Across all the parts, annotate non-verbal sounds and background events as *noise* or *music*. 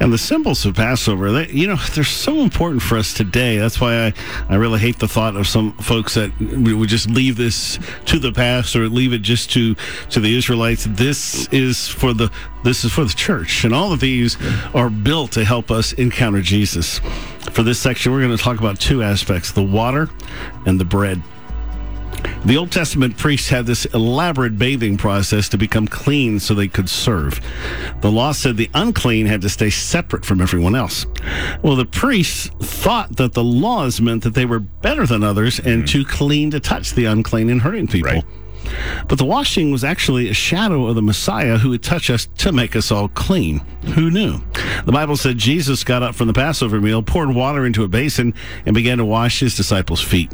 And the symbols of Passover, they, you know, *laughs* they're so important for us today. That's why I, I really hate the thought of some folks that would just leave this to the past or leave it just to to the Israelites. This is for the this is for the church, and all of these are built to help us encounter Jesus. For this section, we're going to talk about two aspects: the water and the bread. The Old Testament priests had this elaborate bathing process to become clean so they could serve. The law said the unclean had to stay separate from everyone else. Well, the priests thought that the laws meant that they were better than others and hmm. too clean to touch the unclean and hurting people. Right. But the washing was actually a shadow of the Messiah who would touch us to make us all clean. Who knew? The Bible said Jesus got up from the Passover meal, poured water into a basin, and began to wash his disciples' feet.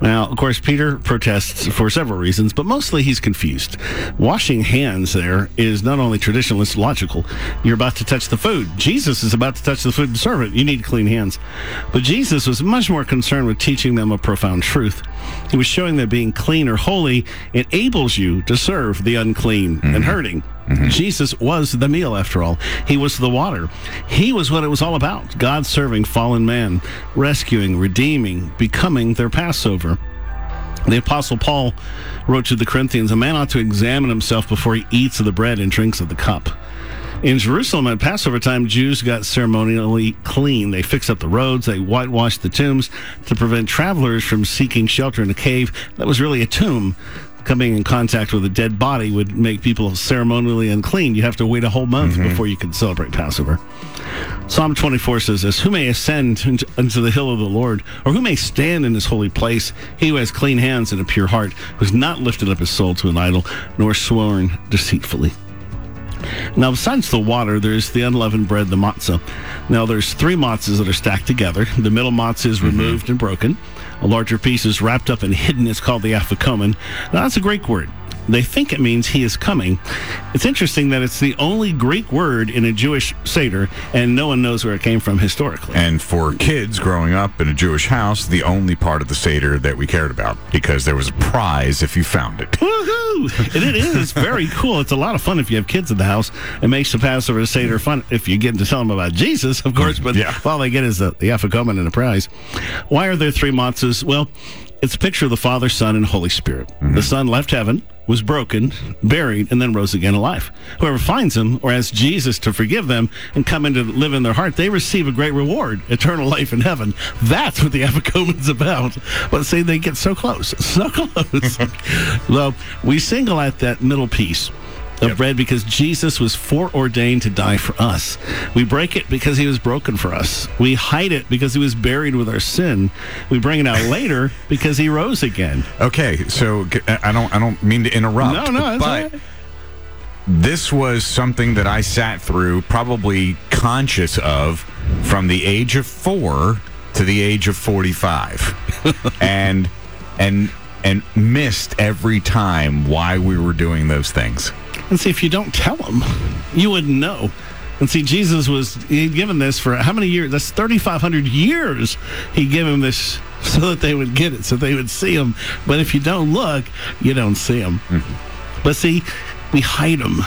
Now, of course, Peter protests for several reasons, but mostly he's confused. Washing hands there is not only traditional, it's logical. You're about to touch the food. Jesus is about to touch the food and serve it. You need clean hands. But Jesus was much more concerned with teaching them a profound truth. He was showing that being clean or holy enables you to serve the unclean and mm-hmm. hurting. Mm-hmm. Jesus was the meal, after all. He was the water. He was what it was all about God serving fallen man, rescuing, redeeming, becoming their Passover. The Apostle Paul wrote to the Corinthians A man ought to examine himself before he eats of the bread and drinks of the cup. In Jerusalem at Passover time, Jews got ceremonially clean. They fixed up the roads, they whitewashed the tombs to prevent travelers from seeking shelter in a cave that was really a tomb. Coming in contact with a dead body would make people ceremonially unclean. You have to wait a whole month mm-hmm. before you can celebrate Passover. Psalm 24 says this Who may ascend unto the hill of the Lord, or who may stand in his holy place? He who has clean hands and a pure heart, who has not lifted up his soul to an idol, nor sworn deceitfully. Now, besides the water, there's the unleavened bread, the matzah. Now, there's three matzahs that are stacked together. The middle matzah is mm-hmm. removed and broken. A larger piece is wrapped up and hidden. It's called the afikomen. Now, that's a Greek word. They think it means he is coming. It's interesting that it's the only Greek word in a Jewish Seder, and no one knows where it came from historically. And for kids growing up in a Jewish house, the only part of the Seder that we cared about because there was a prize if you found it. *laughs* Woohoo! And it is very cool. It's a lot of fun if you have kids in the house. It makes the Passover Seder fun if you get to tell them about Jesus, of course. But Yeah. all they get is the, the afikomen and the prize. Why are there three matzahs? Well, it's a picture of the Father, Son, and Holy Spirit. The mm-hmm. Son left heaven, was broken, buried, and then rose again alive. Whoever finds him or asks Jesus to forgive them and come in to live in their heart, they receive a great reward, eternal life in heaven. That's what the *laughs* Afikomen's about. But see, they get so close, so *laughs* close. *laughs* well, we single out that middle piece of bread because Jesus was foreordained to die for us. We break it because he was broken for us. We hide it because he was buried with our sin. We bring it out *laughs* later because he rose again. Okay, so I don't I don't mean to interrupt. No, no, but right. this was something that I sat through, probably conscious of, from the age of four to the age of forty-five, *laughs* and and and missed every time why we were doing those things. And see, if you don't tell them, you wouldn't know. And see, Jesus was he'd given this for how many years? That's thirty five hundred years. He gave him this *laughs* so that they would get it, so they would see him. But if you don't look, you don't see him. Mm-hmm. But see, we hide him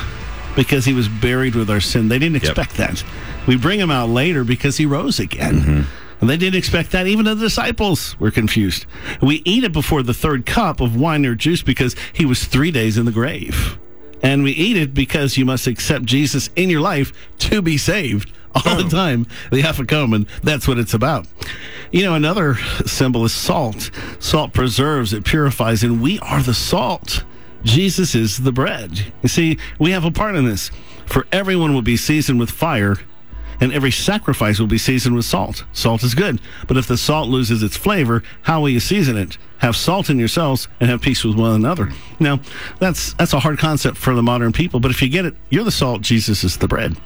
because he was buried with our sin. They didn't Yep. expect that. We bring him out later because he rose again. Mm-hmm. And they didn't expect that. Even the disciples were confused. We eat it before the third cup of wine or juice because he was three days in the grave. And we eat it because you must accept Jesus in your life to be saved all the oh. time. The Afikomen, that's what it's about. You know, another symbol is salt. Salt preserves, it purifies, and we are the salt. Jesus is the bread. You see, we have a part in this. For everyone will be seasoned with fire, and every sacrifice will be seasoned with salt. Salt is good, but if the salt loses its flavor, how will you season it? Have salt in yourselves and have peace with one another. Now, that's that's a hard concept for the modern people, but if you get it, you're the salt, Jesus is the bread.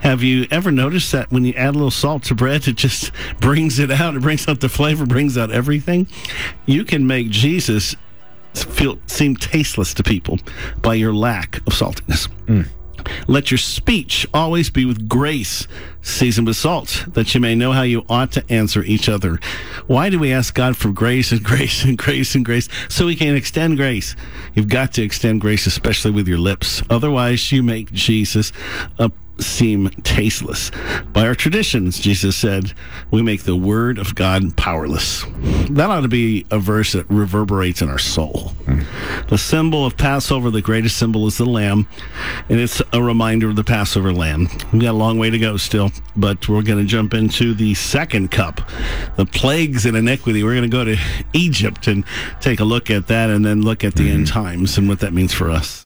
Have you ever noticed that when you add a little salt to bread, it just *laughs* brings it out, it brings out the flavor, brings out everything? You can make Jesus feel seem tasteless to people by your lack of saltiness. Hmm. Let your speech always be with grace, seasoned with salt, that you may know how you ought to answer each other. Why do we ask God for grace and *laughs* grace and grace and grace? So we can extend grace. You've got to extend grace, especially with your lips. Otherwise, you make Jesus a seem tasteless. By our traditions, Jesus said, we make the word of God powerless. That ought to be a verse that reverberates in our soul. Hmm. The symbol of Passover, the greatest symbol, is the lamb, and it's a reminder of the Passover lamb. We've got a long way to go still, but we're going to jump into the second cup, the plagues and iniquity. We're going to go to Egypt and take a look at that and then look at the end mm-hmm. times and what that means for us.